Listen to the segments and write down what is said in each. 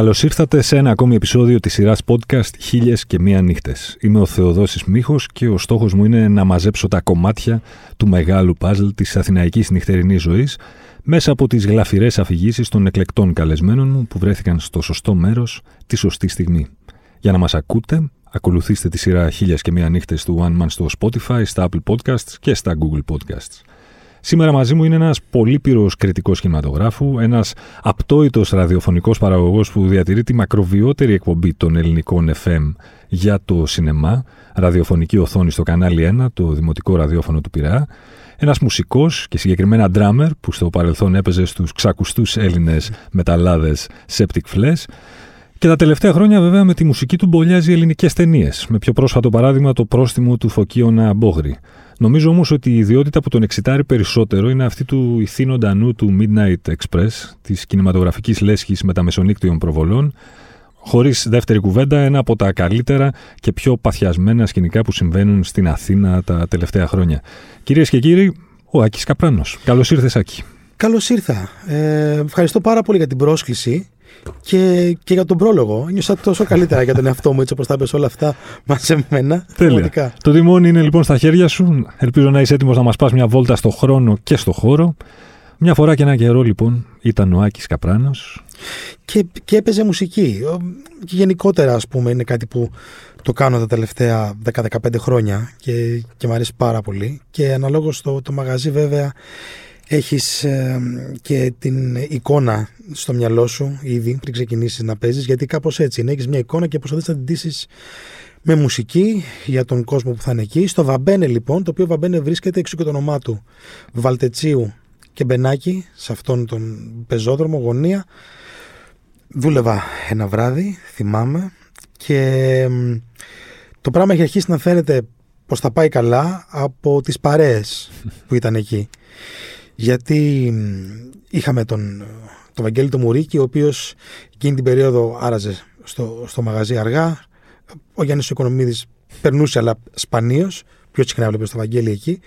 Καλώς ήρθατε σε ένα ακόμη επεισόδιο της σειράς podcast Χίλιες και Μία Νύχτες. Είμαι ο Θεοδόσης Μίχος και ο στόχος μου είναι να μαζέψω τα κομμάτια του μεγάλου παζλ της αθηναϊκής νυχτερινής ζωής μέσα από τις γλαφυρές αφηγήσεις των εκλεκτών καλεσμένων μου που βρέθηκαν στο σωστό μέρος τη σωστή στιγμή. Για να μας ακούτε, ακολουθήστε τη σειρά Χίλιες και Μία Νύχτες του One Man στο Spotify, στα Apple Podcasts και στα Google Podcasts. Σήμερα μαζί μου είναι ένας πολύπειρο κριτικός κινηματογράφου, ένας απτόητος ραδιοφωνικός παραγωγός που διατηρεί τη μακροβιότερη εκπομπή των ελληνικών FM για το σινεμά, ραδιοφωνική οθόνη στο κανάλι 1, το δημοτικό ραδιόφωνο του Πειραιά. Ένας μουσικός και συγκεκριμένα drummer που στο παρελθόν έπαιζε στους ξακουστούς Έλληνες μεταλλάδες Septic Flesh. Και τα τελευταία χρόνια, βέβαια, με τη μουσική του μπολιάζει ελληνικές ταινίες. Με πιο πρόσφατο παράδειγμα το πρόστιμο του Φωκίωνα Μπόγρη. Νομίζω όμως ότι η ιδιότητα που τον εξητάρει περισσότερο είναι αυτή του ηθήνοντα νου του Midnight Express, της κινηματογραφικής λέσχης μεταμεσονύκτιων προβολών, χωρίς δεύτερη κουβέντα, ένα από τα καλύτερα και πιο παθιασμένα σκηνικά που συμβαίνουν στην Αθήνα τα τελευταία χρόνια. Κυρίες και κύριοι, ο Άκης Καπράνος. Καλώς ήρθες, Άκη. Καλώς ήρθα. Ε, ευχαριστώ πάρα πολύ για την πρόσκληση και, και για τον πρόλογο. Νιώσα τόσο καλύτερα για τον εαυτό μου, έτσι όπως τα είπε όλα αυτά μαζεμένα. Τέλεια. Το τιμόνι είναι λοιπόν στα χέρια σου. Ελπίζω να είσαι έτοιμος να μας πας μια βόλτα στο χρόνο και στο χώρο. Μια φορά και ένα καιρό λοιπόν ήταν ο Άκης Καπράνος. Και, και έπαιζε μουσική. Και γενικότερα ας πούμε είναι κάτι που το κάνω τα τελευταία 10-15 χρόνια και, και μου αρέσει πάρα πολύ. Και αναλόγως το, το μαγαζί βέβαια έχεις ε, και την εικόνα στο μυαλό σου ήδη πριν ξεκινήσεις να παίζεις γιατί κάπως έτσι είναι, έχεις μια εικόνα και προσπαθείς να την ντύσεις με μουσική για τον κόσμο που θα είναι εκεί. Στο Βαμπένε λοιπόν, το οποίο Βαμπένε βρίσκεται έξω και το όνομά του Βαλτετσίου και Μπενάκη, σε αυτόν τον πεζόδρομο, γωνία. Δούλευα ένα βράδυ, θυμάμαι, και το πράγμα έχει αρχίσει να φαίνεται πως θα πάει καλά από τις παρέες που ήταν εκεί γιατί είχαμε τον, τον Βαγγέλη τον Μουρίκη, ο οποίος εκείνη την περίοδο άραζε στο, στο μαγαζί αργά. Ο Γιάννης Οικονομίδης περνούσε, αλλά σπανίως, πιο συχνά έβλεπε στο Βαγγέλη εκεί.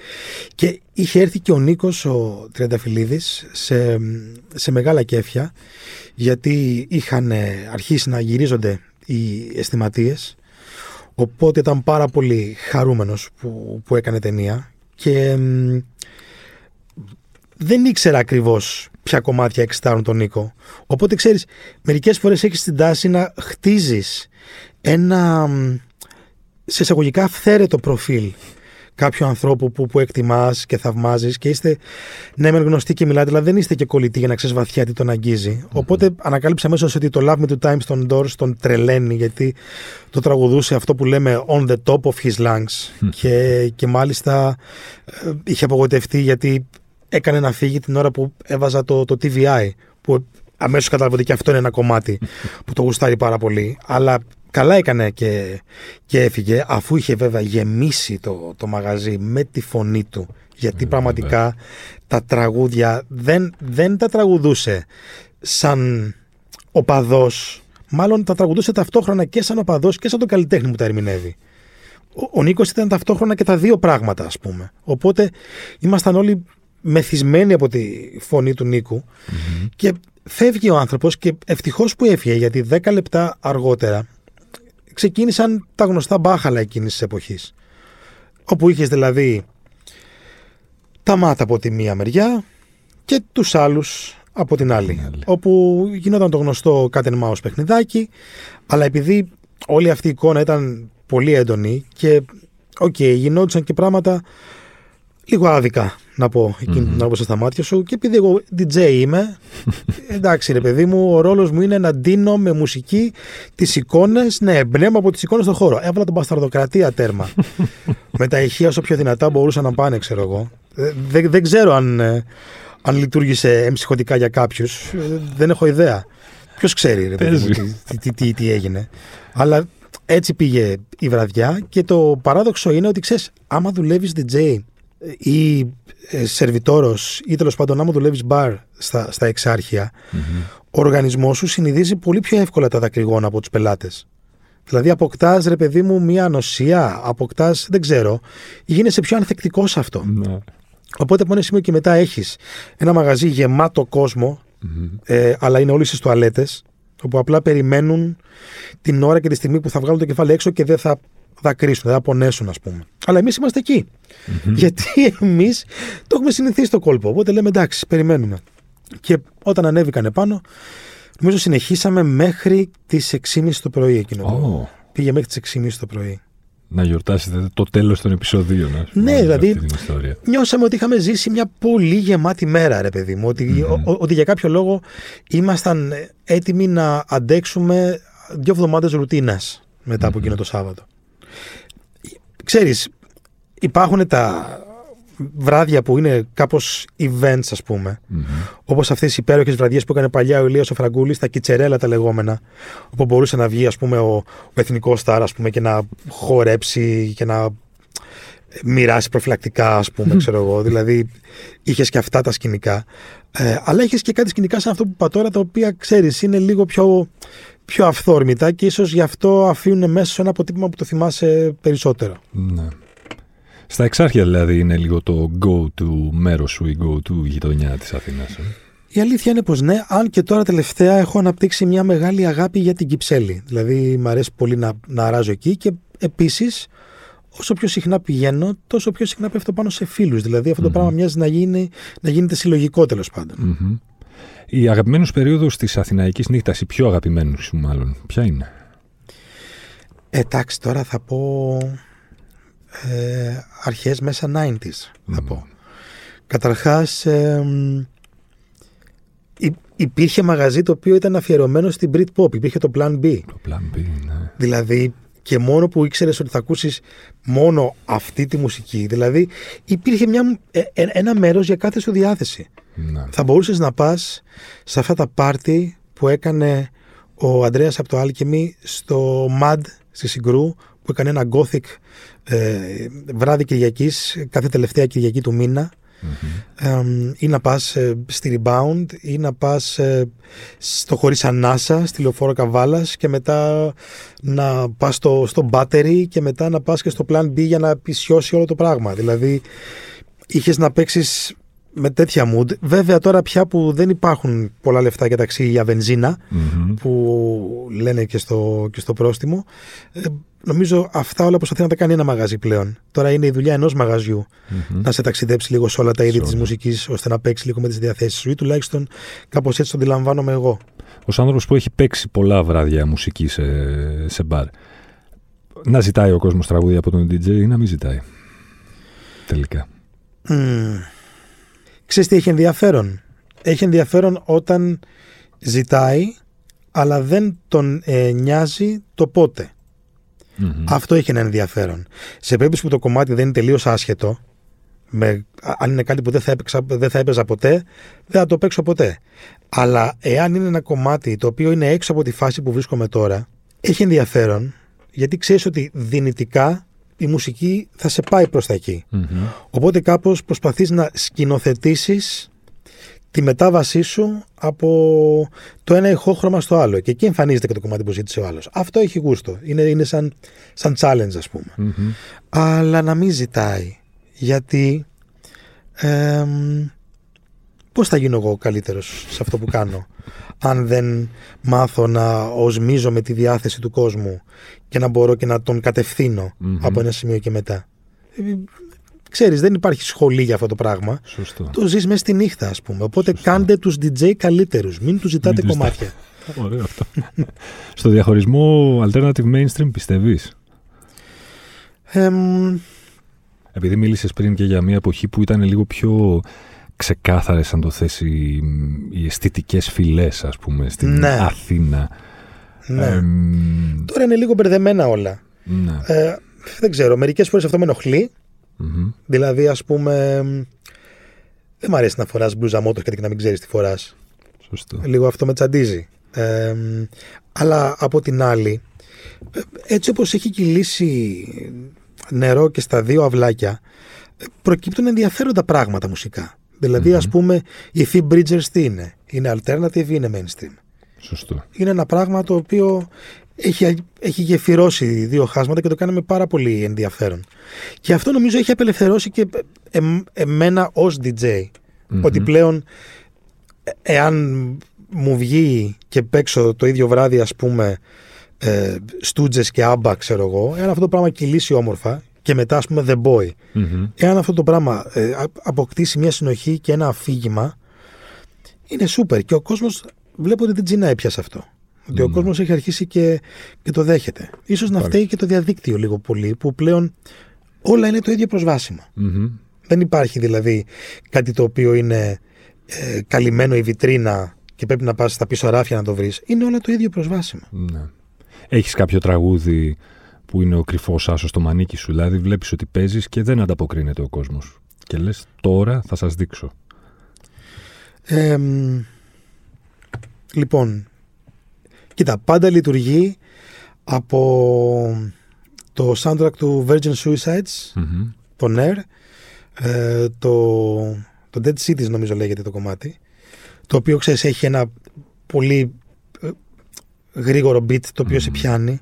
Και είχε έρθει και ο Νίκος, ο Τριανταφυλλίδης, σε, σε μεγάλα κέφια, γιατί είχαν αρχίσει να γυρίζονται οι αισθηματίες. Οπότε ήταν πάρα πολύ χαρούμενος που, που έκανε ταινία και δεν ήξερα ακριβώς ποια κομμάτια εξητάρουν τον Νίκο. Οπότε ξέρεις, μερικές φορές έχεις την τάση να χτίζεις ένα σε εισαγωγικά αυθαίρετο προφίλ κάποιου ανθρώπου που, που εκτιμάς και θαυμάζεις και είστε ναι, μεν γνωστοί και μιλάτε, αλλά δεν είστε και κολλητοί για να ξέρεις βαθιά τι τον αγγίζει. Οπότε ανακάλυψα αμέσως ότι το Love Me Two Times των Doors τον τρελαίνει, γιατί το τραγουδούσε αυτό που λέμε on the top of his lungs. Και, και μάλιστα ε, είχε απογοητευτεί γιατί έκανε να φύγει την ώρα που έβαζα το, το TVI. Που αμέσως κατάλαβα ότι και αυτό είναι ένα κομμάτι που το γουστάρει πάρα πολύ. Αλλά καλά έκανε και, και έφυγε, αφού είχε βέβαια γεμίσει το, το μαγαζί με τη φωνή του. Γιατί πραγματικά τα τραγούδια δεν, δεν τα τραγουδούσε σαν οπαδός Μάλλον τα τραγουδούσε ταυτόχρονα και σαν οπαδός και σαν τον καλλιτέχνη που τα ερμηνεύει. Ο, ο Νίκος ήταν ταυτόχρονα και τα δύο πράγματα, ας πούμε. Οπότε ήμασταν όλοι μεθυσμένη από τη φωνή του νικου και φεύγει ο άνθρωπος και ευτυχώς που έφυγε γιατί 10 λεπτά αργότερα ξεκίνησαν τα γνωστά μπάχαλα εκείνης της εποχής όπου είχες δηλαδή τα μάτα από τη μία μεριά και τους άλλους από την άλλη. Όπου γινόταν το γνωστό Κάτεν Mouse παιχνιδάκι, αλλά επειδή όλη αυτή η εικόνα ήταν πολύ έντονη και ok, okay, γινόντουσαν και πράγματα λίγο άδικα να πω εκείνη την ώρα στα μάτια σου. Και επειδή εγώ DJ είμαι εντάξει ρε παιδί μου ο ρόλος μου είναι να ντύνω με μουσική τις εικόνες ναι εμπνέω από τις εικόνες στον χώρο. Έβαλα τον Μπασταρδοκρατία τέρμα. Με τα ηχεία όσο πιο δυνατά μπορούσαν να πάνε ξέρω εγώ. Ε, δεν, δεν ξέρω αν, ε, αν λειτούργησε εμψυχωτικά για κάποιους. Ε, δεν έχω ιδέα. Ποιος ξέρει ρε παιδί μου τι, τι, τι, τι έγινε. Αλλά έτσι πήγε η βραδιά και το παράδοξο είναι ότι ξέρεις, άμα δουλεύεις DJ ή ε, σερβιτόρος ή τέλος πάντων άμα δουλεύεις μπαρ στα, στα εξάρχεια, ο οργανισμός σου συνειδήσει πολύ πιο εύκολα τα δακρυγόνα από τους πελάτες. Δηλαδή αποκτάς, ρε παιδί μου, μία ανοσία, αποκτάς, δεν ξέρω, γίνεσαι πιο ανθεκτικός σε αυτό. Ναι. Οπότε από ένα σημείο και μετά έχεις ένα μαγαζί γεμάτο κόσμο, ε, αλλά είναι όλοι στι τουαλέτες. Όπου απλά περιμένουν την ώρα και τη στιγμή που θα βγάλουν το κεφάλι έξω και δεν θα δακρύσουν, δεν θα πονέσουν, ας πούμε. Αλλά εμείς είμαστε εκεί. Γιατί εμείς το έχουμε συνηθίσει το κόλπο. Οπότε λέμε εντάξει, περιμένουμε. Και όταν ανέβηκαν επάνω, νομίζω συνεχίσαμε μέχρι τις 6.30 το πρωί εκείνο. Ω, Πήγε μέχρι τις 6.30 το πρωί. να γιορτάσετε το τέλος των επεισοδίων. ας πούμε, Ναι, με δηλαδή- αυτή την ιστορία. Νιώσαμε ότι είχαμε ζήσει μια πολύ γεμάτη μέρα, ρε παιδί μου. Ότι, ο- ο- ότι για κάποιο λόγο ήμασταν έτοιμοι να αντέξουμε δύο εβδομάδες ρουτίνας μετά από εκείνο το Σάββατο. Ξέρεις, υπάρχουν τα βράδια που είναι κάπως events ας πούμε Μμμ. όπως αυτές οι υπέροχες βραδιές που έκανε παλιά ο Ηλίας ο Φραγκούλης τα κιτσερέλα τα λεγόμενα όπου μπορούσε να βγει ας πούμε ο, ο εθνικός στάρ ας πούμε και να χορέψει και να μοιράσει προφυλακτικά ας πούμε ξέρω εγώ δηλαδή είχες και αυτά τα σκηνικά ε, αλλά είχες και κάτι σκηνικά σαν αυτό που είπα τώρα τα οποία ξέρεις είναι λίγο πιο, πιο αυθόρμητα και ίσως γι' αυτό αφήνουν μέσα σε ένα αποτύπωμα που το θυμάσαι περισσότερο Ναι. Στα εξάρχεια δηλαδή είναι λίγο το go-to μέρος σου ή go-to γειτονιά της Αθήνας. ε. Η αλήθεια είναι πως ναι, αν και τώρα τελευταία έχω αναπτύξει μια μεγάλη αγάπη για την Κυψέλη. Δηλαδή μου αρέσει πολύ να, να αράζω εκεί και επίσης όσο πιο συχνά πηγαίνω, τόσο πιο συχνά πέφτω πάνω σε φίλους. Δηλαδή αυτό το πράγμα μοιάζει να, γίνει, να γίνεται συλλογικό τέλος πάντων. Μμμ. Η αγαπημένη σου περίοδος της Αθηναϊκής νύχτας, η πιο αγαπημένη σου μάλλον, ποια είναι; Ε, Εντάξει, τώρα θα πω ε, αρχές μέσα 90s θα πω. Καταρχάς ε, μ, υ- υπήρχε μαγαζί το οποίο ήταν αφιερωμένο στην Britpop, υπήρχε το Plan B. Το Plan B, ναι. Δηλαδή και μόνο που ήξερες ότι θα ακούσεις μόνο αυτή τη μουσική. Δηλαδή υπήρχε μια, ε, ε, ένα μέρος για κάθε σου διάθεση. Ναι. Θα μπορούσες να πας σε αυτά τα πάρτι που έκανε ο Ανδρέας από το Alchemy στο MAD στη Συγκρού που έκανε ένα gothic ε, βράδυ Κυριακής κάθε τελευταία Κυριακή του μήνα. Εμ, ή να πας ε, στη Rebound ή να πας ε, στο Χωρίς Ανάσα στη Λεωφόρο Καβάλας και μετά να πας στο, στο Battery και μετά να πας και στο Plan B για να πισιώσει όλο το πράγμα. Δηλαδή είχες να παίξεις με τέτοια mood βέβαια τώρα πια που δεν υπάρχουν πολλά λεφτά για ταξί για βενζίνα Μμμ. που λένε και στο, και στο πρόστιμο. Ε, νομίζω αυτά όλα προσπαθεί να τα κάνει ένα μαγαζί πλέον. Τώρα είναι η δουλειά ενός μαγαζιού να σε ταξιδέψει λίγο σε όλα τα είδη Σε τη όλα. μουσικής, ώστε να παίξει λίγο με τις διαθέσεις σου ή τουλάχιστον κάπως έτσι το αντιλαμβάνομαι εγώ. Ως άνθρωπος που έχει παίξει πολλά βράδια μουσική σε, σε μπαρ, να ζητάει ο κόσμος τραγούδια από τον DJ ή να μην ζητάει. Τελικά; Μμμ. Ξέρεις τι έχει ενδιαφέρον; Έχει ενδιαφέρον όταν ζητάει αλλά δεν τον ε, νοιάζει το πότε. Μμμ. Αυτό έχει ένα ενδιαφέρον. Σε περίπτωση που το κομμάτι δεν είναι τελείως άσχετο, με, α- αν είναι κάτι που δεν θα, έπαιξα, δεν θα έπαιζα ποτέ, δεν θα το παίξω ποτέ. Αλλά εάν είναι ένα κομμάτι το οποίο είναι έξω από τη φάση που βρίσκομαι τώρα, έχει ενδιαφέρον γιατί ξέρεις ότι δυνητικά η μουσική θα σε πάει προς τα εκεί. Μμμ. Οπότε κάπως προσπαθείς να σκηνοθετήσεις τη μετάβασή σου από το ένα ηχόχρωμα στο άλλο. Και εκεί εμφανίζεται και το κομμάτι που ζήτησε ο άλλος. Αυτό έχει γούστο. Είναι, είναι σαν, σαν challenge ας πούμε. Μμμ. Αλλά να μην ζητάει. Γιατί εμ, πώς θα γίνω εγώ καλύτερος σε αυτό που κάνω; αν δεν μάθω να οσμίζω με τη διάθεση του κόσμου και να μπορώ και να τον κατευθύνω Μμμ. από ένα σημείο και μετά. Ε, Ξέρεις, δεν υπάρχει σχολή για αυτό το πράγμα. Σωστό. Το ζεις μέσα στη νύχτα, ας πούμε. Οπότε κάντε τους DJ καλύτερους. Μην τους ζητάτε Μην τους κομμάτια. Ωραίο αυτό. Στο διαχωρισμό alternative mainstream πιστεύεις; Εμ, Επειδή μίλησες πριν και για μια εποχή που ήταν λίγο πιο ξεκάθαρες, αν το θέσει, οι αισθητικές φυλές, ας πούμε, στην Ναι. Αθήνα. ναι. Εμ, Τώρα είναι λίγο μπερδεμένα όλα. ναι. Ε, δεν ξέρω, μερικές φορές αυτό με ενοχλεί. Μμμ. Δηλαδή, ας πούμε, εμ, δεν μου αρέσει να φοράς μπλούζα μότος και να μην ξέρεις τι φοράς. Σωστό. Λίγο αυτό με τσαντίζει. Ε, αλλά από την άλλη, ε, έτσι όπως έχει κυλήσει νερό και στα δύο αυλάκια, ε, προκύπτουν ενδιαφέροντα πράγματα μουσικά. Δηλαδή, ας πούμε, η Phoebe Bridgers τι είναι; Είναι alternative ή είναι mainstream; Σωστό. Είναι ένα πράγμα το οποίο έχει, έχει γεφυρώσει δύο χάσματα και το κάνει με πάρα πολύ ενδιαφέρον. Και αυτό νομίζω έχει απελευθερώσει και εμ- εμένα ως DJ. Μμμ. Ότι πλέον, ε- εάν μου βγει και παίξω το ίδιο βράδυ ας πούμε ε, Στούτζες και Άμπα ξέρω εγώ, εάν αυτό το πράγμα κυλήσει όμορφα και μετά ας πούμε The Boy, εάν αυτό το πράγμα ε, αποκτήσει μια συνοχή και ένα αφήγημα, είναι σούπερ και ο κόσμος βλέπω ότι δεν τζινάει πια σε αυτό. Ότι ο κόσμος έχει αρχίσει και, και το δέχεται. Ίσως να φταίει και το διαδίκτυο λίγο πολύ που πλέον όλα είναι το ίδιο προσβάσιμα. Δεν υπάρχει δηλαδή κάτι το οποίο είναι ε, καλυμμένο η βιτρίνα και πρέπει να πας στα πίσω ράφια να το βρεις. Είναι όλα το ίδιο προσβάσιμα. Ναι. Έχεις κάποιο τραγούδι που είναι ο κρυφός άσος στο μανίκι σου, δηλαδή βλέπεις ότι παίζεις και δεν ανταποκρίνεται ο κόσμος. Και λες τώρα θα σας δείξω. Ε, λοιπόν, κοίτα, πάντα λειτουργεί από το soundtrack του Virgin Suicides, το Nair, ε, το, το Dead Cities νομίζω λέγεται το κομμάτι, το οποίο ξέρεις έχει ένα πολύ ε, γρήγορο beat το οποίο σε πιάνει.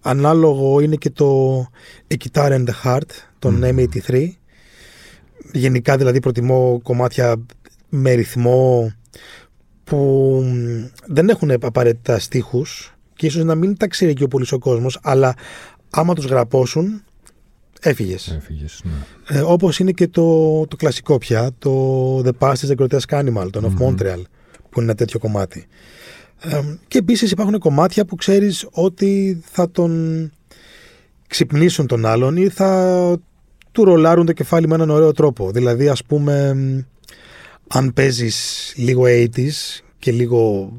Ανάλογο είναι και το A Guitar and the Heart, το M83. Γενικά δηλαδή προτιμώ κομμάτια με ρυθμό που δεν έχουν απαραίτητα στίχους και ίσως να μην τα ξέρει και ο πολύς ο κόσμος, αλλά άμα τους γραπώσουν Έφυγες. Έφυγες, ναι. Ε, Όπως είναι και το, το κλασικό πια, το The Past is the Grotesque Animal, το of Montreal, που είναι ένα τέτοιο κομμάτι. Ε, και επίσης υπάρχουν κομμάτια που ξέρεις ότι θα τον ξυπνήσουν τον άλλον ή θα του ρολάρουν το κεφάλι με έναν ωραίο τρόπο. Δηλαδή, ας πούμε, αν παίζεις λίγο 80s και λίγο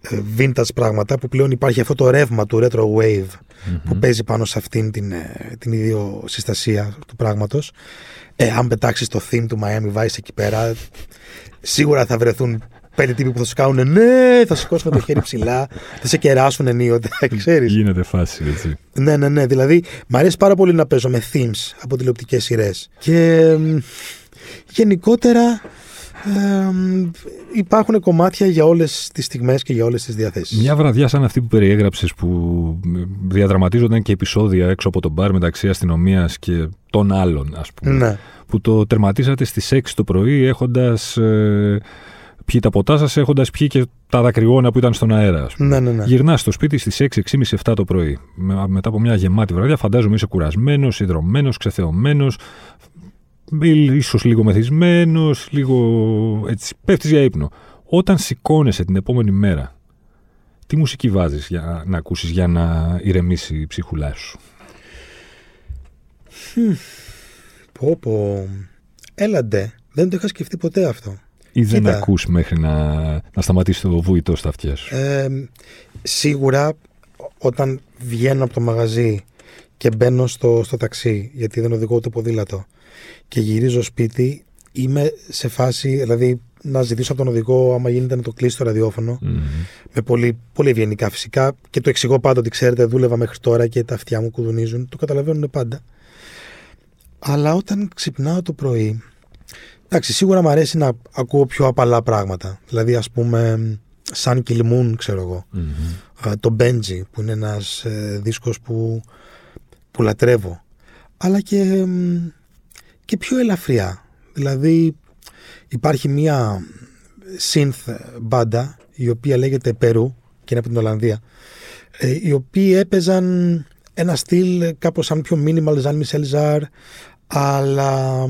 ε, vintage πράγματα που πλέον υπάρχει αυτό το ρεύμα του retro wave που παίζει πάνω σε αυτήν την, ε, την συστασία του πράγματος ε, αν πετάξεις το theme του Miami Vice εκεί πέρα σίγουρα θα βρεθούν πέντε τύποι που θα σου κάνουν ναι, θα σηκώσουν το χέρι ψηλά, θα σε κεράσουν ενίοτε, ξέρεις. Γίνεται φάση, έτσι. Ναι, ναι, ναι. Δηλαδή, μου αρέσει πάρα πολύ να παίζω με themes από τηλεοπτικές σειρές. Και γενικότερα υπάρχουν κομμάτια για όλες τις στιγμές και για όλες τις διαθέσεις. Μια βραδιά σαν αυτή που περιέγραψες που διαδραματίζονταν και επεισόδια έξω από τον μπαρ μεταξύ αστυνομίας και των άλλων ας πούμε. Ναι. Που το τερματίσατε στις 6 το πρωί έχοντας ε, πιει τα ποτά σας, έχοντας πιει και τα δακρυγόνα που ήταν στον αέρα. Ας πούμε. Ναι, ναι, ναι. Γυρνάς στο σπίτι στις 6, 6.30, 7 το πρωί. μετά από μια γεμάτη βραδιά φαντάζομαι είσαι κουρασμένος, ιδρωμένος, ξεθεωμένος, ίσως λίγο μεθυσμένος, λίγο έτσι, πέφτεις για ύπνο. Όταν σηκώνεσαι την επόμενη μέρα, τι μουσική βάζεις για να ακούσεις για να ηρεμήσει η ψυχουλά σου; Πω πω. Έλαντε. Δεν το είχα σκεφτεί ποτέ αυτό. Ή δεν Κοίτα. ακούς μέχρι να, να σταματήσει το βουητό στα αυτιά σου; Ε, σίγουρα όταν βγαίνω από το μαγαζί και μπαίνω στο, στο ταξί, γιατί δεν οδηγώ το ποδήλατο, και γυρίζω σπίτι, είμαι σε φάση, δηλαδή να ζητήσω από τον οδηγό, άμα γίνεται να το κλείσει το ραδιόφωνο. Με πολύ, πολύ ευγενικά φυσικά. Και το εξηγώ πάντα ότι ξέρετε, δούλευα μέχρι τώρα και τα αυτιά μου κουδουνίζουν. Το καταλαβαίνουν πάντα. Αλλά όταν ξυπνάω το πρωί. Εντάξει, σίγουρα μου αρέσει να ακούω πιο απαλά πράγματα. Δηλαδή, ας πούμε, σαν Κιλμούν, ξέρω εγώ. Το Benji, που είναι ένας ε, δίσκος που, που λατρεύω. Αλλά και και πιο ελαφριά. Δηλαδή υπάρχει μια synth μπάντα η οποία λέγεται Περού και είναι από την Ολλανδία ε, οι οποίοι έπαιζαν ένα στυλ κάπως σαν πιο minimal Ζαν Μισελ Ζάρ αλλά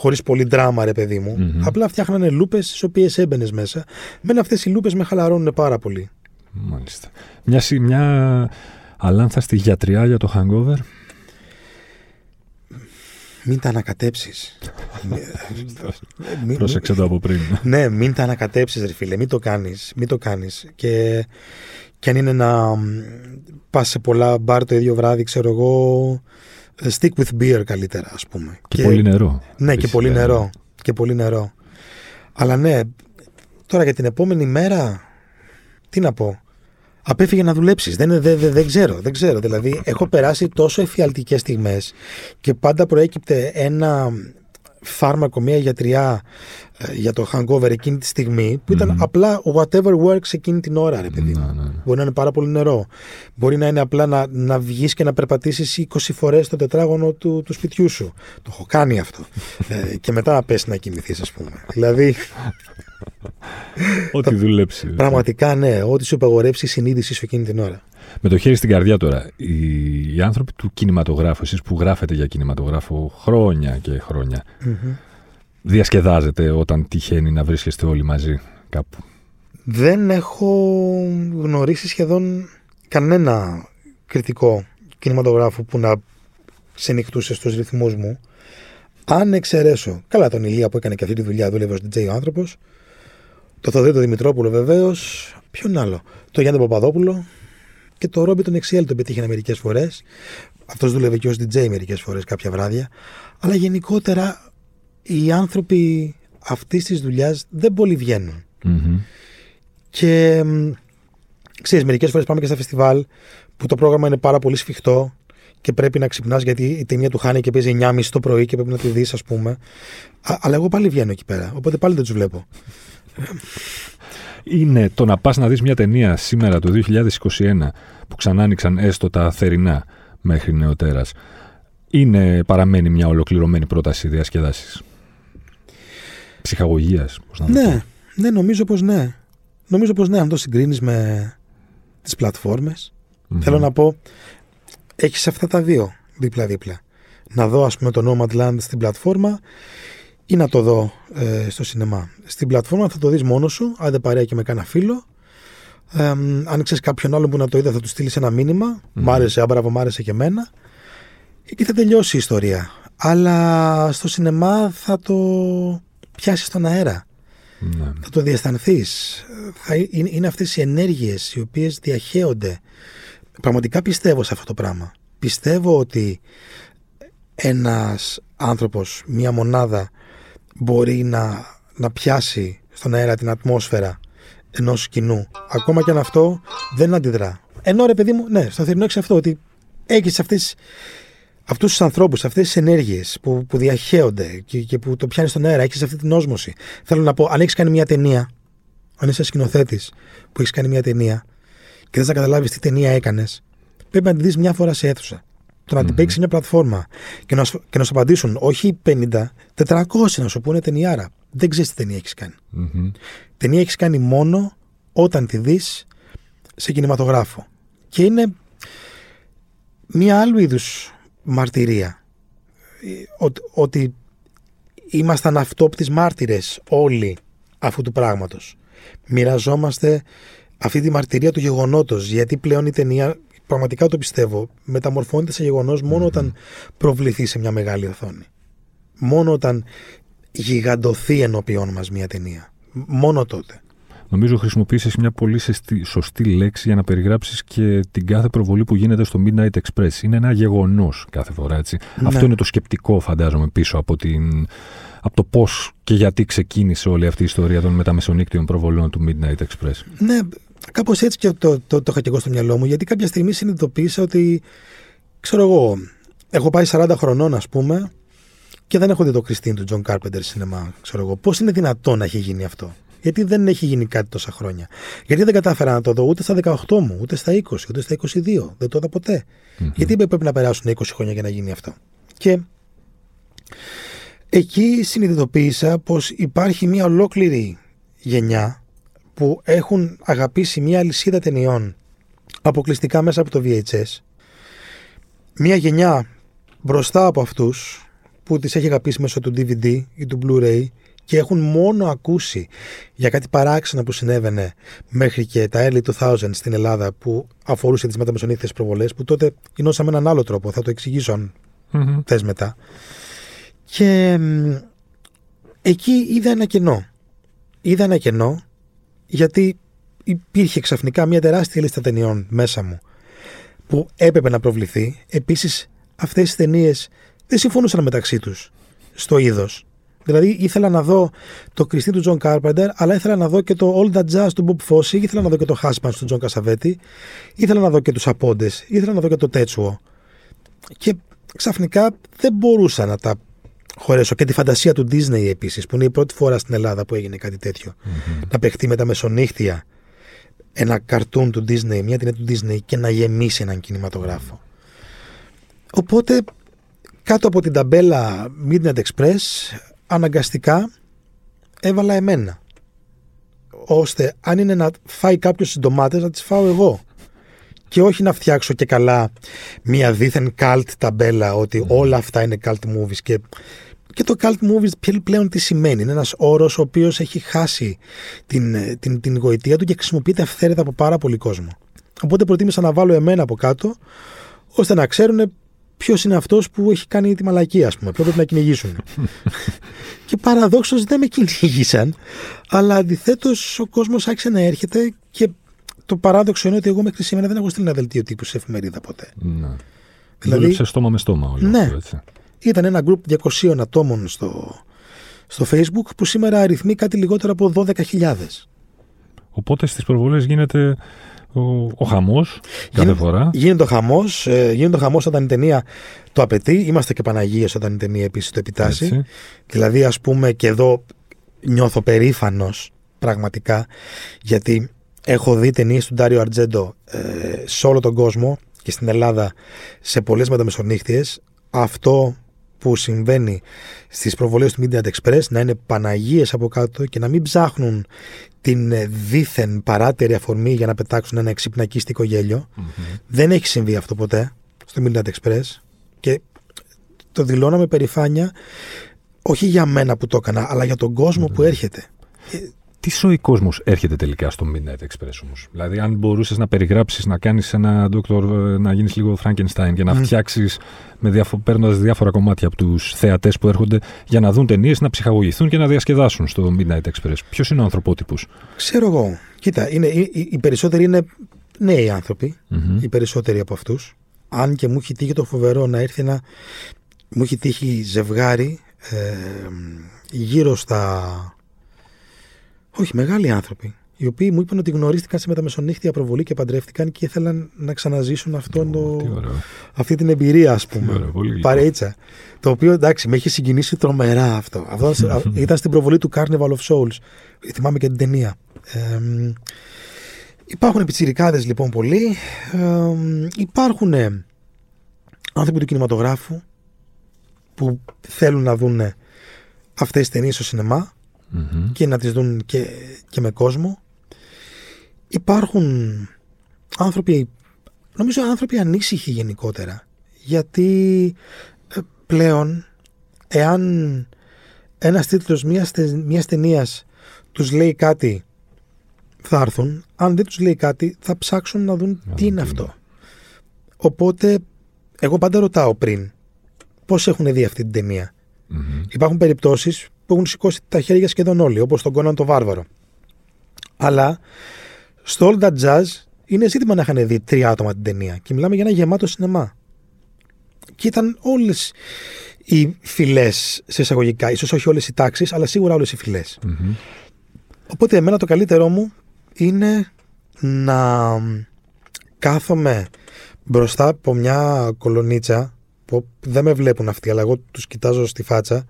χωρίς πολύ δράμα ρε παιδί μου. Απλά φτιάχνανε λούπες στις οποίες έμπαινες μέσα. Μεν αυτές οι λούπες με χαλαρώνουν πάρα πολύ. Μάλιστα. Μια, μια αλάνθαστη γιατριά για το hangover μην τα ανακατέψεις. Πρόσεξε το από πριν. ναι, μην τα ανακατέψεις, ρε φίλε. Μην το κάνεις. Μην το κάνεις. Και, και αν είναι να πας σε πολλά μπαρ το ίδιο βράδυ, ξέρω εγώ. Stick with beer καλύτερα, ας πούμε. Και, πολύ νερό. Ναι, και πολύ νερό. Και πολύ νερό. Αλλά ναι, τώρα για την επόμενη μέρα, τι να πω απέφυγε να δουλέψεις. Δεν, δεν, δεν, δεν, ξέρω, δεν ξέρω. Δηλαδή, έχω περάσει τόσο εφιαλτικές στιγμές και πάντα προέκυπτε ένα φάρμακο, μια γιατριά ε, για το hangover εκείνη τη στιγμή που ήταν Μμμ. απλά whatever works εκείνη την ώρα, ρε παιδί. Ναι, μου. ναι, ναι. Μπορεί να είναι πάρα πολύ νερό. Μπορεί να είναι απλά να, να βγεις και να περπατήσεις 20 φορές το τετράγωνο του, του σπιτιού σου. Το έχω κάνει αυτό. ε, και μετά να πέσει να κοιμηθείς, ας πούμε. δηλαδή, Ό,τι δουλέψεις. πραγματικά ναι, ό,τι σου υπαγορεύσει η συνείδησή σου εκείνη την ώρα. Με το χέρι στην καρδιά τώρα, οι, οι άνθρωποι του κινηματογράφου, εσείς που γράφετε για κινηματογράφο χρόνια και χρόνια, διασκεδάζετε όταν τυχαίνει να βρίσκεστε όλοι μαζί κάπου; Δεν έχω γνωρίσει σχεδόν κανένα κριτικό κινηματογράφο που να ξενυχτούσε στους ρυθμούς μου. Αν εξαιρέσω, καλά τον Ηλία που έκανε και αυτή τη δουλειά, δούλευε ως DJ ο άνθρωπος, το Θοδωρή τον Δημητρόπουλο βεβαίως, ποιον άλλο, το Γιάννη Παπαδόπουλο και το Ρόμπι τον Εξιέλ τον πετύχαινα μερικές φορές. Αυτός δούλευε και ως DJ μερικές φορές κάποια βράδια. Αλλά γενικότερα οι άνθρωποι αυτής της δουλειάς δεν πολύ βγαίνουν. Μμμ. Και μ, ξέρεις, μερικές φορές πάμε και στα φεστιβάλ που το πρόγραμμα είναι πάρα πολύ σφιχτό και πρέπει να ξυπνάς γιατί η ταινία του χάνει και παίζει 9.30 το πρωί και πρέπει να τη δεις, ας πούμε. Α, αλλά εγώ πάλι βγαίνω εκεί πέρα. Οπότε πάλι δεν τους βλέπω. Είναι το να πας να δεις μια ταινία σήμερα το 2021 που ξανά άνοιξαν έστω τα θερινά μέχρι νεοτέρας. Είναι, παραμένει μια ολοκληρωμένη πρόταση διασκεδάσεις. Ψυχαγωγίας, πώς να το πω. Ναι, ναι, νομίζω πως ναι. Νομίζω πως ναι, αν το συγκρίνεις με τις πλατφόρμες Μμμ. Θέλω να πω, έχεις αυτά τα δύο δίπλα-δίπλα. Να δω, ας πούμε, το Nomadland στην πλατφόρμα ή να το δω ε, στο σινεμά. Στην πλατφόρμα θα το δεις μόνος σου, άντε παρέα και με κάνα φίλο. Ε, μ, αν ξέρεις κάποιον άλλον που να το είδε, θα του στείλεις ένα μήνυμα. Μ' άρεσε, άμπραβο, μ' άρεσε και εμένα. Εκεί θα τελειώσει η ιστορία. Αλλά στο σινεμά θα το πιάσεις στον αέρα Ναι. θα το διαισθανθείς. Είναι, είναι αυτές οι ενέργειες οι οποίες διαχέονται. Πραγματικά πιστεύω σε αυτό το πράγμα. Πιστεύω ότι ένας άνθρωπος, μία μονάδα μπορεί να, να πιάσει στον αέρα την ατμόσφαιρα ενός κοινού. Ακόμα και αν αυτό δεν αντιδρά. Ενώ ρε παιδί μου, ναι, στο θερινό έχεις αυτό ότι έχεις αυτές αυτούς τους ανθρώπους, αυτές τις ενέργειες που, που διαχέονται και, και που το πιάνεις στον αέρα, έχεις αυτή την όσμωση. Θέλω να πω, αν έχεις κάνει μια ταινία, αν είσαι σκηνοθέτης που έχεις κάνει μια ταινία και δεν θα καταλάβεις τι ταινία έκανες, πρέπει να τη δεις μια φορά σε αίθουσα. Το να την παίξει σε μια πλατφόρμα και να, σου- και να σου απαντήσουν όχι 50, 400 να σου πούνε ταινιάρα. Δεν ξέρεις τι ταινία έχεις κάνει. Μμμ. Ταινία έχεις κάνει μόνο όταν τη δεις σε κινηματογράφο. Και είναι μία άλλου είδους μαρτυρία. Ε, Ότι, ότι ήμασταν αυτόπτης μάρτυρες όλοι αυτού του πράγματος. Μοιραζόμαστε αυτή τη μαρτυρία του γεγονότος γιατί πλέον η ταινία πραγματικά το πιστεύω μεταμορφώνεται σε γεγονός μόνο όταν προβληθεί σε μια μεγάλη οθόνη. Μόνο όταν γιγαντωθεί ενώπιόν μας μια ταινία. Μόνο τότε. Νομίζω χρησιμοποίησες μια πολύ σεστη- σωστή λέξη για να περιγράψεις και την κάθε προβολή που γίνεται στο Midnight Express. Είναι ένα γεγονός κάθε φορά, έτσι. Ναι. Αυτό είναι το σκεπτικό, φαντάζομαι, πίσω από, την, από το πώς και γιατί ξεκίνησε όλη αυτή η ιστορία των μεταμεσονύκτιων προβολών του Midnight Express. Ναι, κάπως έτσι και το, το, το είχα και εγώ στο μυαλό μου, γιατί κάποια στιγμή συνειδητοποίησα ότι, ξέρω εγώ, έχω πάει 40 χρονών, ας πούμε, και δεν έχω δει το Christine του Τζον Κάρπεντερ σινεμά. Ξέρω εγώ, πώς είναι δυνατόν να έχει γίνει αυτό; Γιατί δεν έχει γίνει κάτι τόσα χρόνια; Γιατί δεν κατάφερα να το δω ούτε στα 18 μου, ούτε στα 20, ούτε στα 22. Δεν το είδα ποτέ. Γιατί πρέπει να περάσουν 20 χρόνια για να γίνει αυτό; Και εκεί συνειδητοποίησα πως υπάρχει μια ολόκληρη γενιά που έχουν αγαπήσει μια αλυσίδα ταινιών αποκλειστικά μέσα από το VHS. Μια γενιά μπροστά από αυτούς που τις έχει αγαπήσει μέσω του DVD ή του Blu-ray και έχουν μόνο ακούσει για κάτι παράξενο που συνέβαινε μέχρι και τα early 2000 στην Ελλάδα που αφορούσε τις μεταμεσονύχτες προβολές που τότε γινώσαμε έναν άλλο τρόπο, θα το εξηγήσω αν Μμμ. θες μετά. Και μ, εκεί είδα ένα κενό. Είδα ένα κενό γιατί υπήρχε ξαφνικά μια τεράστια λίστα ταινιών μέσα μου που έπρεπε να προβληθεί. Επίσης αυτές οι ταινίες δεν συμφωνούσαν μεταξύ τους στο είδος. Δηλαδή ήθελα να δω το Christine του Τζον Κάρπεντερ, αλλά ήθελα να δω και το All That Jazz του Bob Fosse, ήθελα να δω και το Husbands του Τζον Κασαβέτη, ήθελα να δω και τους Απόντες, ήθελα να δω και το Τέτσουο. Και ξαφνικά δεν μπορούσα να τα χωρέσω. Και τη φαντασία του Disney επίσης, που είναι η πρώτη φορά στην Ελλάδα που έγινε κάτι τέτοιο. Μμμ. Να παιχτεί με τα μεσονύχτια ένα καρτούν του Disney, μια ταινία του Disney και να γεμίσει έναν κινηματογράφο. Οπότε κάτω από την ταμπέλα Midnight Express αναγκαστικά έβαλα εμένα. Ώστε αν είναι να φάει κάποιος τι ντομάτες να τις φάω εγώ. Και όχι να φτιάξω και καλά μια δίθεν cult ταμπέλα ότι όλα αυτά είναι cult movies και, και το cult movies πλέ- πλέον τι σημαίνει. Είναι ένας όρος ο οποίος έχει χάσει την, ε, την, την γοητεία του και χρησιμοποιείται αυθαίρετα από πάρα πολύ κόσμο. Οπότε προτίμησα να βάλω εμένα από κάτω ώστε να ξέρουν ποιος είναι αυτός που έχει κάνει τη μαλακία, ας πούμε. Ποιο πρέπει να κυνηγήσουν. και παραδόξως δεν με κυνήγησαν, αλλά αντιθέτως ο κόσμος άρχισε να έρχεται και το παράδοξο είναι ότι εγώ μέχρι σήμερα δεν έχω στείλει ένα δελτίο τύπου σε εφημερίδα ποτέ. Ναι. Δηλαδή- Δούλεψε στόμα με στόμα όλο Ναι. αυτό, έτσι. Ήταν ένα group 200 ατόμων στο, στο Facebook που σήμερα αριθμεί κάτι λιγότερο από 12.000. Οπότε στις προβολές γίνεται ο, ο χαμός κάθε Γίνεται- φορά. Γίνεται ο χαμός. Ε, γίνεται ο χαμός όταν η ταινία το απαιτεί. Είμαστε και Παναγίες όταν η ταινία επίσης το επιτάσσει. Έτσι. Δηλαδή, ας πούμε, και εδώ νιώθω περήφανος πραγματικά γιατί έχω δει ταινίες του Ντάριο Αρτζέντο ε, σε όλο τον κόσμο και στην Ελλάδα σε πολλές μεταμεσονύχτιες. Αυτό που συμβαίνει στις προβολές του Midnight Express να είναι Παναγίες από κάτω και να μην ψάχνουν την ε, δίθεν παράτερη αφορμή για να πετάξουν ένα εξυπνακίστικο γέλιο. Μμμ. Δεν έχει συμβεί αυτό ποτέ στο Midnight Express και το δηλώνω με περηφάνεια όχι για μένα που το έκανα, αλλά για τον κόσμο που έρχεται. Τι σοϊ κόσμος έρχεται τελικά στο Midnight Express όμως. Δηλαδή αν μπορούσες να περιγράψεις, να κάνεις ένα ντόκτορ, ε, να γίνεις λίγο Frankenstein και να Μμ. φτιάξεις με διαφο- παίρνοντας διάφορα κομμάτια από τους θεατές που έρχονται για να δουν ταινίες, να ψυχαγωγηθούν και να διασκεδάσουν στο Midnight Express. Ποιος είναι ο ανθρωπότυπος; Ξέρω εγώ. Κοίτα, είναι, οι, οι- οι περισσότεροι είναι νέοι άνθρωποι, Μμμ. οι περισσότεροι από αυτούς. Αν και μου έχει τύχει το φοβερό να έρθει ένα. Μου έχει τύχει ζευγάρι ε, γύρω στα. Όχι, μεγάλοι άνθρωποι. Οι οποίοι μου είπαν ότι γνωρίστηκαν σε μεταμεσονύχτια προβολή και παντρεύτηκαν και ήθελαν να ξαναζήσουν αυτόν το, Τι ωραίο. αυτή την εμπειρία, ας πούμε. ωραίο, πολύ γλυκό. Παρέτσα. Το οποίο εντάξει, με έχει συγκινήσει τρομερά αυτό. αυτό ήταν στην προβολή του Carnival of Souls. Θυμάμαι και την ταινία. Ε, μ, υπάρχουν πιτσιρικάδες λοιπόν πολλοί. Ε, μ, υπάρχουν ε, άνθρωποι του κινηματογράφου που θέλουν να δουν αυτές τις ταινίες στο σινεμά Μμμ. και να τις δουν και, και με κόσμο. Υπάρχουν άνθρωποι, νομίζω άνθρωποι ανήσυχοι γενικότερα. Γιατί ε, πλέον, εάν ένας τίτλος μιας, τε- μιας ταινίας τους λέει κάτι, θα έρθουν. Αν δεν τους λέει κάτι, θα ψάξουν να δουν τι είναι αυτό. Οπότε, εγώ πάντα ρωτάω πριν, πώς έχουν δει αυτή την ταινία. Μμμ. Υπάρχουν περιπτώσεις που έχουν σηκώσει τα χέρια σχεδόν όλοι, όπως τον Κόναν το Βάρβαρο. Αλλά στο All That Jazz είναι ζήτημα να είχαν δει τρία άτομα την ταινία και μιλάμε για ένα γεμάτο σινεμά. Και ήταν όλες οι φυλές σε εισαγωγικά, ίσως όχι όλες οι τάξεις, αλλά σίγουρα όλες οι φυλές. Μμμ. Οπότε εμένα το καλύτερό μου είναι να κάθομαι μπροστά από μια κολονίτσα που δεν με βλέπουν αυτοί, αλλά εγώ τους κοιτάζω στη φάτσα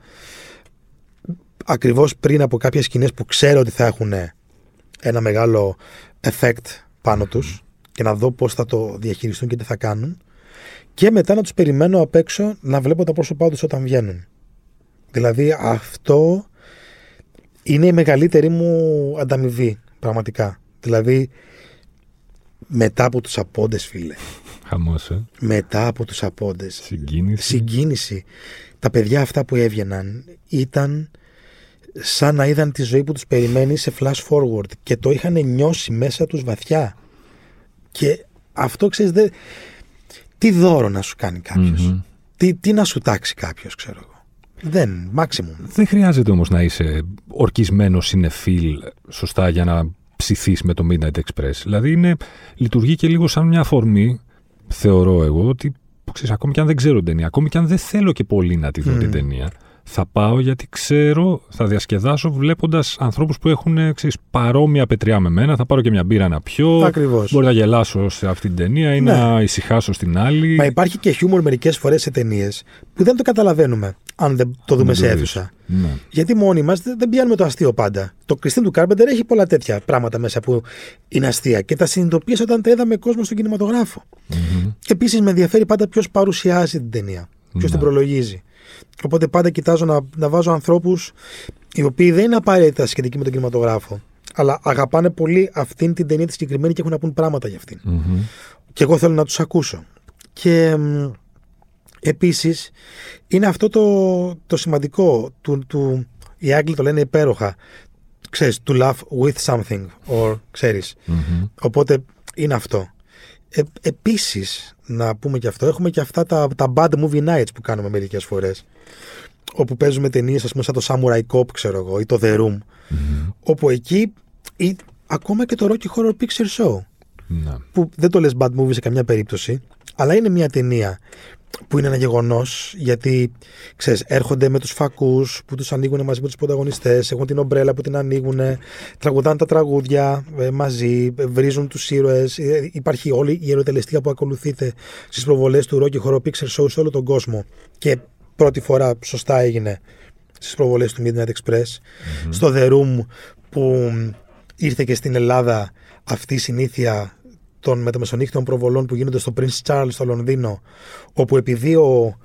ακριβώς πριν από κάποιες σκηνές που ξέρω ότι θα έχουν ένα μεγάλο effect πάνω τους και να δω πώς θα το διαχειριστούν και τι θα κάνουν και μετά να τους περιμένω απ' έξω να βλέπω τα πρόσωπά τους όταν βγαίνουν. Δηλαδή αυτό είναι η μεγαλύτερη μου ανταμοιβή, πραγματικά. Δηλαδή, μετά από τους απόντες, φίλε. Χαμός, ε. Μετά από τους απόντες. Συγκίνηση. Συγκίνηση. Τα παιδιά αυτά που έβγαιναν ήταν σαν να είδαν τη ζωή που τους περιμένει σε flash forward και το είχαν νιώσει μέσα τους βαθιά. Και αυτό ξέρεις, δεν... τι δώρο να σου κάνει κάποιος; Μμμ. Τι, τι να σου τάξει κάποιος, ξέρω εγώ; Δεν, maximum. Δεν χρειάζεται όμως να είσαι ορκισμένος συνεφίλ σωστά για να ψηθείς με το Midnight Express. Δηλαδή είναι, λειτουργεί και λίγο σαν μια αφορμή, θεωρώ εγώ, ότι ξέρεις, ακόμη και αν δεν ξέρω την ταινία, ακόμη και αν δεν θέλω και πολύ να τη δω Μμμ. την ταινία, θα πάω γιατί ξέρω, θα διασκεδάσω βλέποντας ανθρώπους που έχουν ξέρεις, παρόμοια πετριά με μένα, θα πάρω και μια μπύρα να πιω, Ακριβώς. μπορεί να γελάσω σε αυτή την ταινία ή Ναι. να ησυχάσω στην άλλη. Μα υπάρχει και χιούμορ μερικές φορές σε ταινίες που δεν το καταλαβαίνουμε. αν δεν το δούμε Δεν σε το δεις. αίθουσα. Ναι. Γιατί μόνοι μας δεν πιάνουμε το αστείο πάντα. Το Κριστίν του Κάρπεντερ έχει πολλά τέτοια πράγματα μέσα που είναι αστεία και τα συνειδητοποίησα όταν τα είδαμε κόσμο στον κινηματογράφο. Μμμ. Και επίσης με ενδιαφέρει πάντα ποιος παρουσιάζει την ταινία, ποιος Ναι. την προλογίζει. Οπότε πάντα κοιτάζω να, να βάζω ανθρώπους οι οποίοι δεν είναι απαραίτητα σχετικοί με τον κινηματογράφο, αλλά αγαπάνε πολύ αυτήν την ταινία τη συγκεκριμένη και έχουν να πούν πράγματα για αυτήν. Μμμ. Και εγώ θέλω να τους ακούσω. Και μ, επίσης είναι αυτό το, το σημαντικό του, του, οι Άγγλοι το λένε υπέροχα ξέρεις, to laugh with something or ξέρεις Μμμ. οπότε είναι αυτό ε, επίσης να πούμε και αυτό έχουμε και αυτά τα, τα bad movie nights που κάνουμε μερικές φορές όπου παίζουμε ταινίες ας πούμε σαν το Samurai Cop ξέρω εγώ ή το The Room Μμμ. όπου εκεί ή, ακόμα και το Rocky Horror Picture Show Ναι. που δεν το λες bad movie σε καμιά περίπτωση, αλλά είναι μια ταινία που είναι ένα γεγονός γιατί ξέρεις, έρχονται με τους φακούς που τους ανοίγουν μαζί με τους πρωταγωνιστές, έχουν την ομπρέλα που την ανοίγουν, τραγουδάνε τα τραγούδια ε, μαζί, ε, βρίζουν τους ήρωες. Υπάρχει όλη η ερωτελεστία που ακολουθείται στις προβολές του Rocky Horror Picture Show σε όλο τον κόσμο. Και πρώτη φορά σωστά έγινε στις προβολές του Midnight Express. Στο The Room που ήρθε και στην Ελλάδα αυτή η συνήθεια των μεταμεσονύχτων προβολών που γίνονται στο Prince Charles στο Λονδίνο όπου επειδή ο,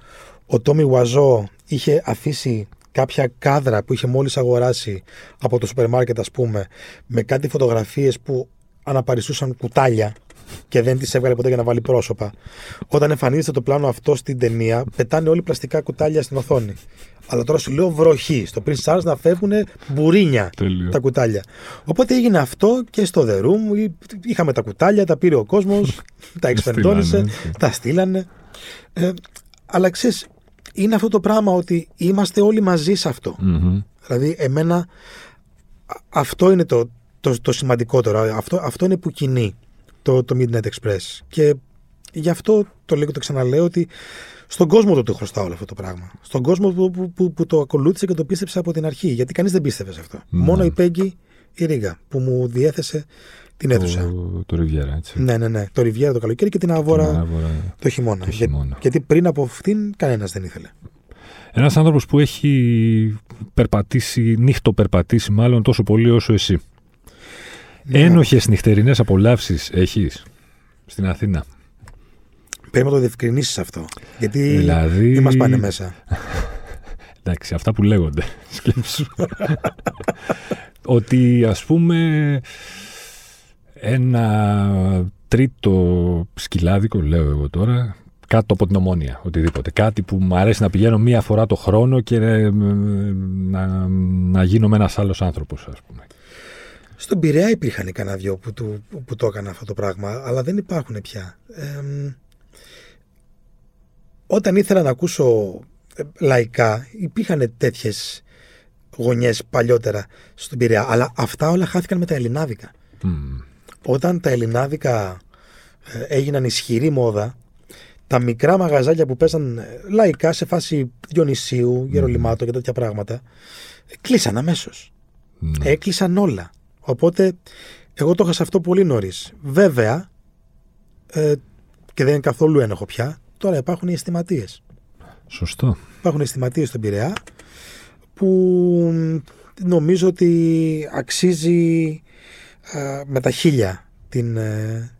ο Τόμι Βουαζό είχε αφήσει κάποια κάδρα που είχε μόλις αγοράσει από το σούπερ μάρκετ ας πούμε με κάτι φωτογραφίες που αναπαριστούσαν κουτάλια και δεν τις έβγαλε ποτέ για να βάλει πρόσωπα. Όταν εμφανίζεται το πλάνο αυτό στην ταινία, πετάνε όλοι πλαστικά κουτάλια στην οθόνη. Αλλά τώρα σου λέω βροχή. Στο Prince Charles να φεύγουν μπουρίνια Τέλειο. τα κουτάλια. Οπότε έγινε αυτό και στο The Room. Είχαμε τα κουτάλια, τα πήρε ο κόσμος, τα εξπερτώνησε, στείλανε, έτσι. τα στείλανε. Ε, αλλά ξέρεις, είναι αυτό το πράγμα ότι είμαστε όλοι μαζί σε αυτό. Μμμ. Δηλαδή, εμένα α- αυτό είναι το, το, το σημαντικότερο. Αυτό, αυτό είναι που κινεί το, το Midnight Express. Και γι' αυτό το λέω και το ξαναλέω ότι στον κόσμο το το χρωστάω όλο αυτό το πράγμα. Στον κόσμο που, που, που, που το ακολούθησε και το πίστεψε από την αρχή. Γιατί κανείς δεν πίστευε σε αυτό. Ναι. Μόνο η Πέγγι η Ρίγα που μου διέθεσε την αίθουσα. Το, το Riviera, έτσι. Ναι, ναι, ναι. Το Ριβιέρα το καλοκαίρι και την Αβόρα Την Άβορα. το χειμώνα. το Για- χειμώνα. γιατί πριν από αυτήν κανένας δεν ήθελε. Ένας άνθρωπος που έχει περπατήσει, νύχτο περπατήσει μάλλον τόσο πολύ όσο εσύ. Ναι. Ένοχες νυχτερινές απολαύσεις έχεις στην Αθήνα; Πρέπει να το διευκρινίσεις αυτό. Γιατί Δηλαδή- δεν μας πάνε μέσα. Εντάξει, αυτά που λέγονται. Σκέψου. ότι ας πούμε ένα τρίτο σκυλάδικο, λέω εγώ τώρα, κάτω από την ομόνια, οτιδήποτε. Κάτι που μου αρέσει να πηγαίνω μία φορά το χρόνο και ε, να, να γίνομαι ένας άλλος άνθρωπος, ας πούμε. Στον Πειραιά υπήρχαν κανένα δυο που, του, που το έκανα αυτό το πράγμα, αλλά δεν υπάρχουν πια. Εμ, όταν ήθελα να ακούσω ε, λαϊκά, υπήρχαν τέτοιες γωνιές παλιότερα στον Πειραιά, αλλά αυτά όλα χάθηκαν με τα ελληνάδικα. Μμμ. Όταν τα ελληνάδικα ε, έγιναν ισχυρή μόδα, τα μικρά μαγαζάκια που παίζαν ε, λαϊκά σε φάση Διονυσίου, Γερολιμάτο και τέτοια πράγματα, ε, κλείσαν αμέσως. Ναι. Έκλεισαν όλα. Οπότε, εγώ το είχα σε αυτό πολύ νωρίς. Βέβαια, ε, και δεν είναι καθόλου ένοχο πια, τώρα υπάρχουν οι αισθηματίες. Σωστό. Υπάρχουν αισθηματίες στον Πειραιά που μ, νομίζω ότι αξίζει ε, με τα χίλια την, ε,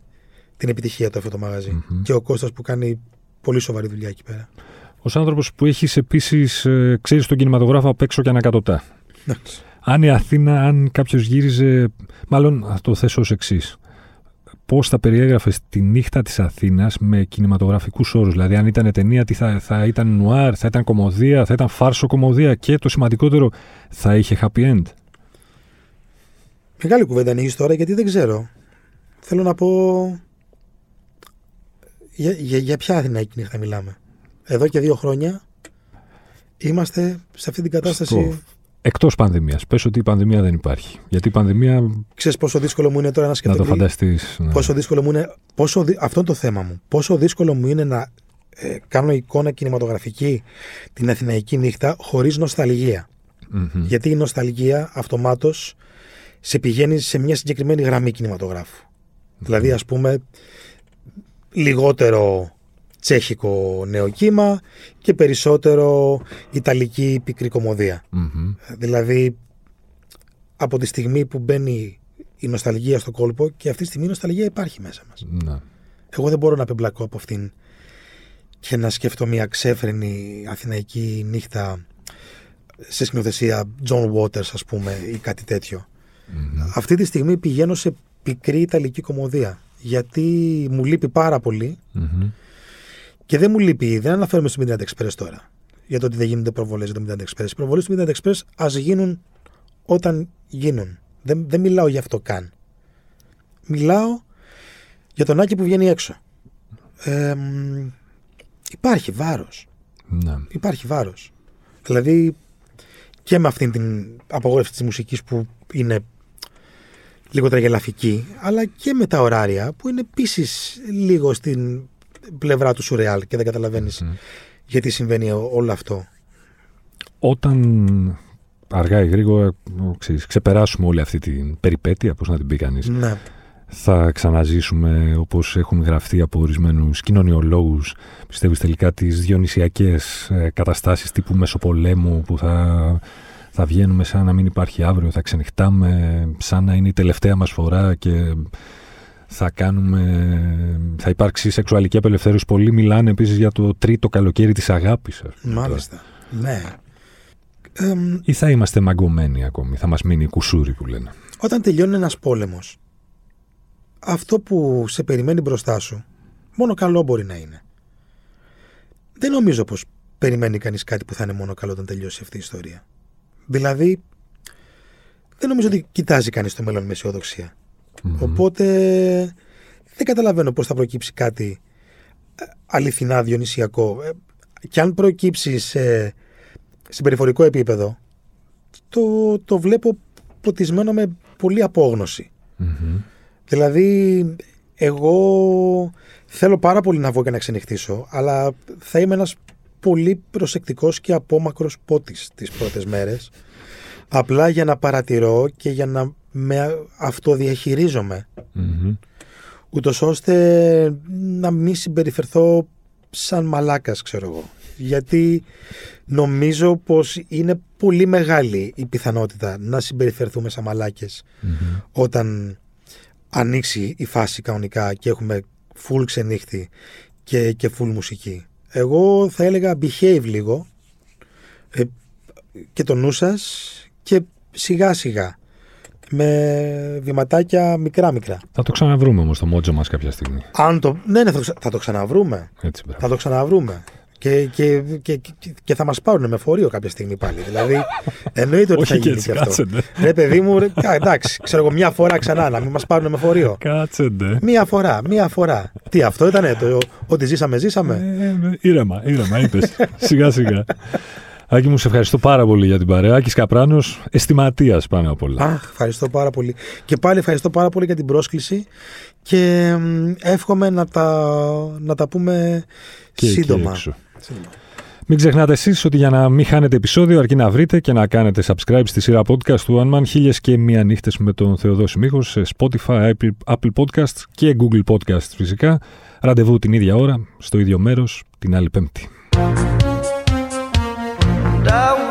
την επιτυχία του αυτό το μαγαζι Μμμ. Και ο Κώστας που κάνει πολύ σοβαρή δουλειά εκεί πέρα. Ως άνθρωπος που έχεις επίσης, ε, ξέρεις τον κινηματογράφο απ' έξω και ανακατοτά. Εντάξει. Αν η Αθήνα, αν κάποιος γύριζε. Μάλλον θα το θέσω ως εξής. Πώς θα περιέγραφε τη νύχτα της Αθήνας με κινηματογραφικούς όρους; Δηλαδή, αν ήταν ταινία, τι θα, θα ήταν νουάρ, θα ήταν κομμωδία, θα ήταν φάρσο κομμωδία και το σημαντικότερο, θα είχε happy end; Μεγάλη κουβέντα ανοίγεις τώρα γιατί δεν ξέρω. Θέλω να πω. Για, για, για ποια Αθηναϊκή νύχτα μιλάμε. Εδώ και δύο χρόνια είμαστε σε αυτή την κατάσταση. Εκτός πανδημίας. Πες ότι η πανδημία δεν υπάρχει. Γιατί η πανδημία, Ξέρεις πόσο δύσκολο μου είναι τώρα να να το σκεφτεί. φανταστείς. Ναι. Πόσο δύσκολο μου είναι. Πόσο, δυ- αυτό είναι το θέμα μου. Πόσο δύσκολο μου είναι να ε, κάνω εικόνα κινηματογραφική την Αθηναϊκή νύχτα χωρίς νοσταλγία. Μμμ. Γιατί η νοσταλγία αυτομάτως σε πηγαίνει σε μια συγκεκριμένη γραμμή κινηματογράφου. Δηλαδή, ας πούμε, λιγότερο τσέχικο νεοκύμα και περισσότερο ιταλική πικρή κομμωδία. Δηλαδή από τη στιγμή που μπαίνει η νοσταλγία στο κόλπο και αυτή τη στιγμή η νοσταλγία υπάρχει μέσα μας. Ναι. Εγώ δεν μπορώ να πεμπλακώ από αυτήν και να σκεφτώ μια ξέφρενη αθηναϊκή νύχτα σε σκηνοθεσία John Waters ας πούμε ή κάτι τέτοιο. Αυτή τη στιγμή πηγαίνω σε πικρή ιταλική κομμωδία γιατί μου λείπει πάρα πολύ και δεν μου λείπει, δεν αναφέρομαι στο Midnight Express τώρα για το ότι δεν γίνονται προβολές για το Midnight Express. Οι προβολές του Midnight Express ας γίνουν όταν γίνουν. Δεν, δεν μιλάω για αυτό καν. Μιλάω για τον Άκη που βγαίνει έξω. Ε, υπάρχει βάρος. Ναι. Υπάρχει βάρος. Δηλαδή και με αυτήν την απογόρευση της μουσικής που είναι λίγο τραγελαφική, αλλά και με τα ωράρια που είναι επίσης λίγο στην πλευρά του σουρεάλ και δεν καταλαβαίνεις γιατί συμβαίνει όλο αυτό. Όταν αργά ή γρήγορα ξέρεις, ξεπεράσουμε όλη αυτή την περιπέτεια, πώς να την πει κανείς, Ναι. θα ξαναζήσουμε όπως έχουν γραφτεί από ορισμένους κοινωνιολόγους πιστεύεις τελικά τις διονυσιακές ε, καταστάσεις τύπου Μεσοπολέμου που θα, θα βγαίνουμε σαν να μην υπάρχει αύριο, θα ξενυχτάμε σαν να είναι η τελευταία μας φορά και θα κάνουμε, θα υπάρξει σεξουαλική απελευθέρωση. Πολλοί μιλάνε επίσης για το τρίτο καλοκαίρι της αγάπης. ας πούμε. Μάλιστα. Ναι. Εμ, Ή θα είμαστε μαγκωμένοι ακόμη, θα μας μείνει η κουσούρι που λένε. όταν τελειώνει ένας πόλεμος, αυτό που σε περιμένει μπροστά σου, μόνο καλό μπορεί να είναι. Δεν νομίζω πως περιμένει κανείς κάτι που θα είναι μόνο καλό όταν τελειώσει αυτή η ιστορία. Δηλαδή, δεν νομίζω ότι κοιτάζει κανείς το μέλλον με αισιοδοξία. Οπότε, δεν καταλαβαίνω πώς θα προκύψει κάτι ε, αληθινά διονυσιακό. Ε, Και αν προκύψει σε συμπεριφορικό επίπεδο, το, το βλέπω ποτισμένο με πολύ απόγνωση. Μμμ. Δηλαδή, εγώ θέλω πάρα πολύ να βγω και να ξενυχτήσω, αλλά θα είμαι ένας πολύ προσεκτικός και απόμακρος πότης τις πρώτες μέρες, απλά για να παρατηρώ και για να με αυτοδιαχειρίζομαι, Μμμ. ούτως ώστε να μην συμπεριφερθώ σαν μαλάκας, ξέρω εγώ. Γιατί νομίζω πως είναι πολύ μεγάλη η πιθανότητα να συμπεριφερθούμε σαν μαλάκες Μμμ. όταν ανοίξει η φάση κανονικά και έχουμε full ξενύχτη και, και full μουσική. Εγώ θα έλεγα behave λίγο ε, και το νου σας και σιγά σιγά με βηματάκια μικρά μικρά. Θα το ξαναβρούμε όμως το μότζο μας κάποια στιγμή. Αν το, ναι, ναι, θα, το ξα- θα το ξαναβρούμε. Έτσι, μπράβο. Θα το ξαναβρούμε. Και, και, και, και, και θα μας πάρουν με φορείο κάποια στιγμή πάλι. Δηλαδή, εννοείται ότι θα Όχι και γίνει έτσι, και αυτό. κάτσετε. Ρε παιδί μου, ρε, κα- εντάξει, ξέρω εγώ, μια φορά ξανά να μην μας πάρουν με φορείο. Κάτσεντε. Μία φορά, μία φορά. Τι αυτό ήτανε, το ότι ζήσαμε, ζήσαμε. Ε, ε, ήρεμα, ήρεμα, είπες. σιγά σιγά. Άκη μου, σε ευχαριστώ πάρα πολύ για την παρέα. Άκης Καπράνος, αισθηματίας πάνω απ' όλα. Αχ, ευχαριστώ πάρα πολύ. Και πάλι ευχαριστώ πάρα πολύ για την πρόσκληση και μ, εύχομαι να τα, να τα πούμε Και εκεί σύντομα. έξω. Σύντομα. Μην ξεχνάτε εσείς ότι για να μην χάνετε επεισόδιο αρκεί να βρείτε και να κάνετε subscribe στη σειρά podcast του One Man χίλιες και μία νύχτες με τον Θεοδόση Μίχος σε Spotify, Apple, Apple Podcasts και Google Podcasts φυσικά. Ραντεβού την ίδια ώρα, στο ίδιο μέρος, την άλλη πέμπτη. I